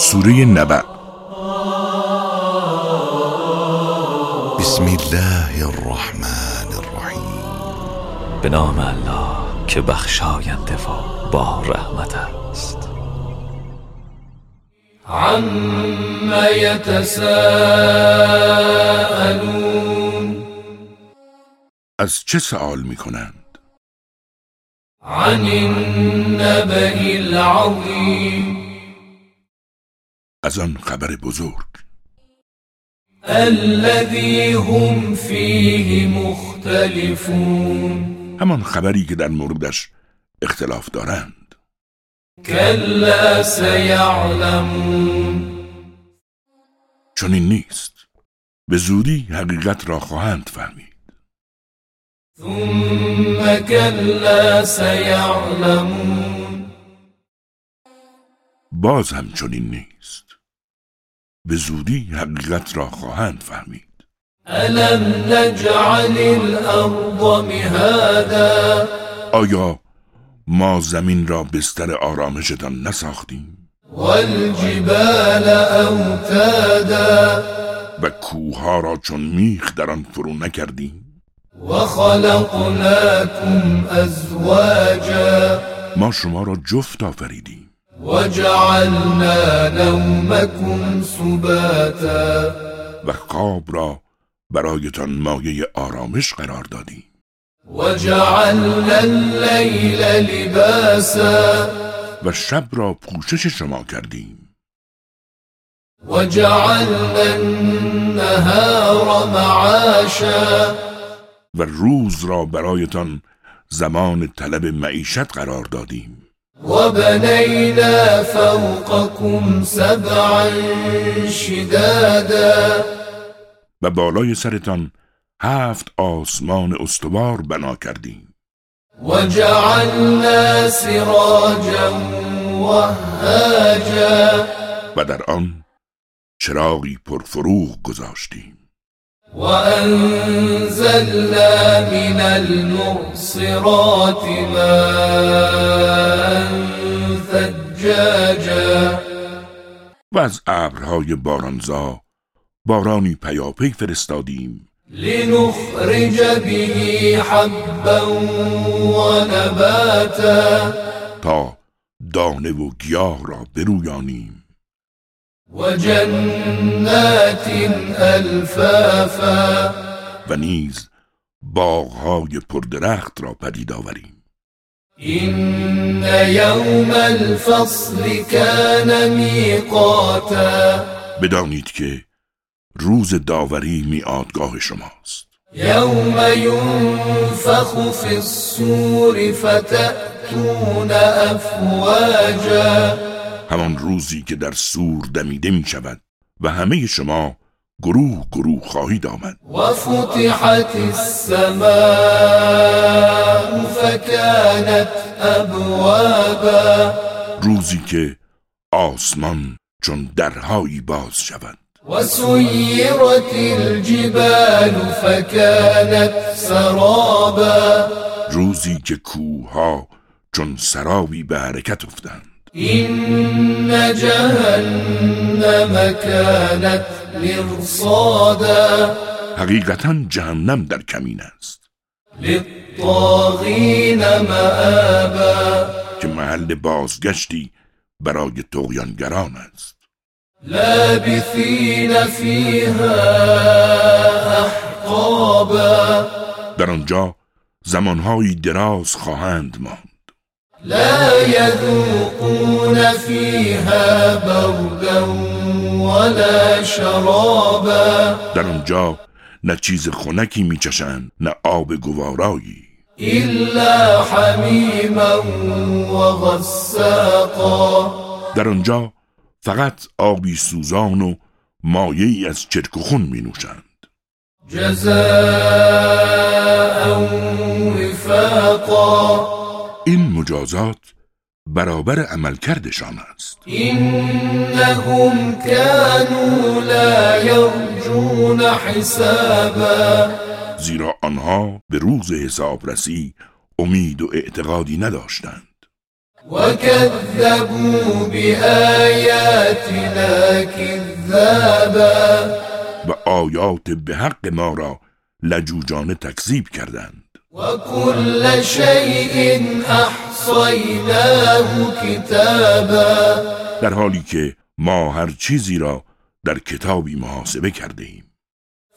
سوره نبع بسم الله الرحمن الرحیم. به نام الله که بخشاینده و با رحمت است. عم یتساءلون از چه سوال می کنند؟ عن النبأ العظیم. از آن خبر بزرگ. هم فيه مختلفون. همان خبری که در موردش اختلاف دارند. كلا سيعلمون چون این نیست. به زودی حقیقت را خواهند فهمید. ثم كلا سيعلمون باز هم چنین نیست. به زودی حقیقت را خواهند فهمید. ألم نجعل الأرض مهادا؟ آیا ما زمین را بستر آرامشتان نساختیم؟ والجبال أوتادا؟ و کوهها را چون میخ در آن فرو نکردیم؟ وخلقناكم أزواجا ما شما را جفت آفریدیم. وجعلنا نومكم سباتا. و خواب را برایتان مایه آرامش قرار دادیم. وجعلنا الليل لباسا. و شب را پوشش شما کردیم. وجعلنا النهار معاشا. و روز را برایتان زمان طلب معیشت قرار دادیم. وبنينا فوقكم سبعا شدادا. و بالای سرتان هفت آسمان استوار بنا کردیم. وجعلنا سراجا وهاجا. و در آن چراغی پرفروغ گذاشتیم. وأنزلنا من المعصرات ماء ثجاجا. و از ابرهای بارانزا بارانی پیاپی فرستادیم. لنخرج به حبا ونباتا تا دانه و گیاه را برویانیم. و نیز باغهای پردرخت را پدید آوریم. إن يوم الفصل كان ميقاتا. بدانید که روز داوری میادگاه شماست. يوم ينفخ في الصور فتأتون أفواجا. همان روزی که در سور دمیده می شود و همه شما گروه گروه خواهید آمد. وفتحت السماء فكانت أبوابا. روزی که آسمان چون درهایی باز شود. وسيرت الجبال فكانت سرابا. روزی که کوهها چون سرابی به حرکت افتند. إن جهنم كانت مرصادا. حقیقتا جهنم در کمین است. للطاغين مآبا. که محل بازگشتی برای تغیانگران است. لابثين فيها أحقابا در آنجا زمانهایی دراز خواهند ماند. لا يذوقون فيها بردا ولا شرابا. در آنجا نه چیز خنکی میچشند نه آب گوارایی. إلا حميما وغساقا در آنجا فقط آبی سوزان و مایه ای از چرک و خون می نوشند جزاء وفاقا. مجازات برابر عملکردشان است. إنهم كانوا لا يرجون حسابا. زیرا آنها به روز حسابرسی امید و اعتقادی نداشتند. وكذبوا بآياتنا كذابا. و آیات به حق ما را لجوجانه تکذیب کردند. وكل شيء أحصيناه كتابا. در حالی که ما هر چیزی را در کتابی محاسبه کرده ایم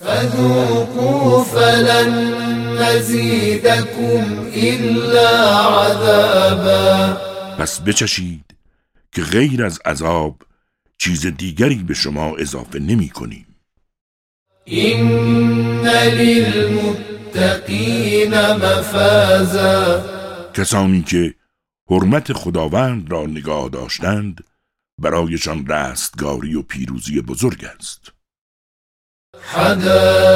فذوقوا فلن نزيدكم إلا عذابا. پس بچشید که غیر از عذاب چیز دیگری به شما اضافه نمی کنیم. إن للمتقين مفازا. کسانی که حرمت خداوند را نگاه داشتند برایشان رستگاری و پیروزی بزرگ است. حدائق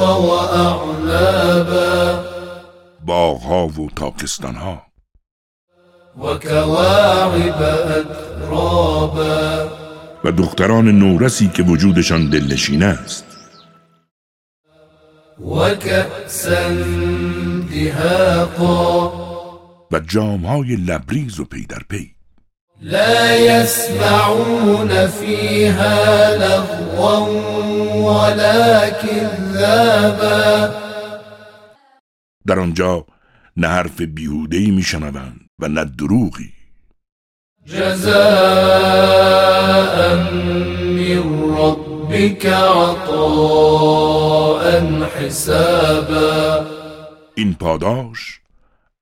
وأعنابا باغها و تاکستانها. وكواعب أترابا و دختران نورسی که وجودشان دلنشین است. وكأسا دهاقا و جامهای لبریز و پی در پی. لا يسمعون فيها لغوا ولا كذابا در آنجا نه حرف بیهودهی میشنوند و نه دروغی. جزاء من ربك عطاء حسابا. این پاداش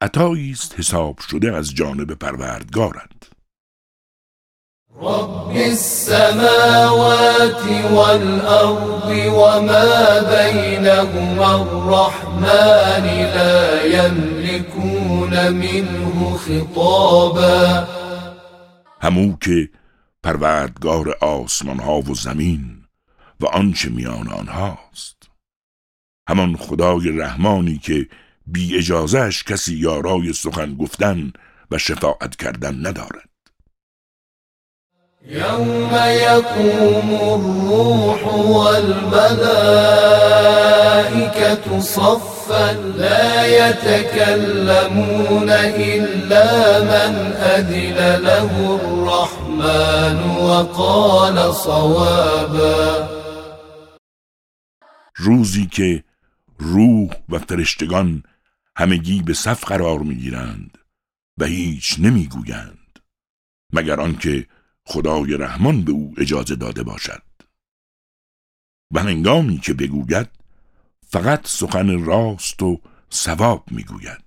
عطایی است حساب شده از جانب پروردگارت. رب السماوات والأرض وما بينهما الرحمن لا يملكون منه خطابا. همو که پروردگار آسمان ها و زمین و آنچه میان آنهاست. همان خدای رحمانی که بی اجازهش کسی یارای سخن گفتن و شفاعت کردن ندارد. يوم يقوم الروح والملائكة صفا لا يتكلمون إلا من أذن له الرحمن وقال صوابا. روزی که روح و فرشتگان همگی به صف قرار می‌گیرند و هیچ نمی‌گویند مگر آنکه خدای رحمان به او اجازه داده باشد. و هنگامی که بگوید فقط سخن راست و ثواب می‌گوید.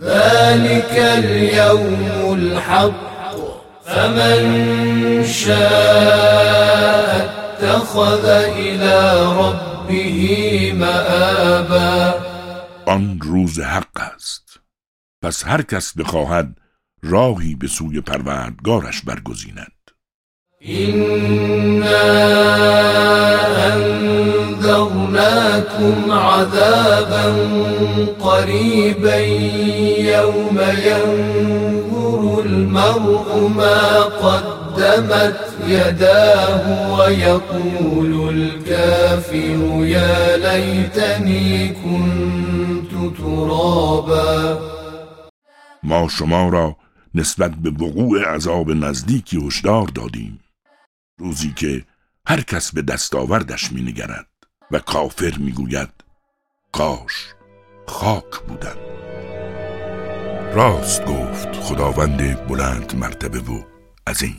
ذلك اليوم الحق فمن شاء اتخذ إلى ربه مآبا آن روز حق است. پس هر کس بخواهد راهی به سوی پروردگارش برگزیند. إنا أنذرناكم عذابا قريبا يوم ينظر المرء ما قدمت يداه ويقول الكافر يا ليتني كنت ترابا. ما شما را نسبت به وقوع عذاب نزدیکی هشدار دادیم. روزی که هر کس به دستاوردش می نگرد و کافر می گوید کاش خاک بودن. راست گفت خداوند بلند مرتبه و عظیم.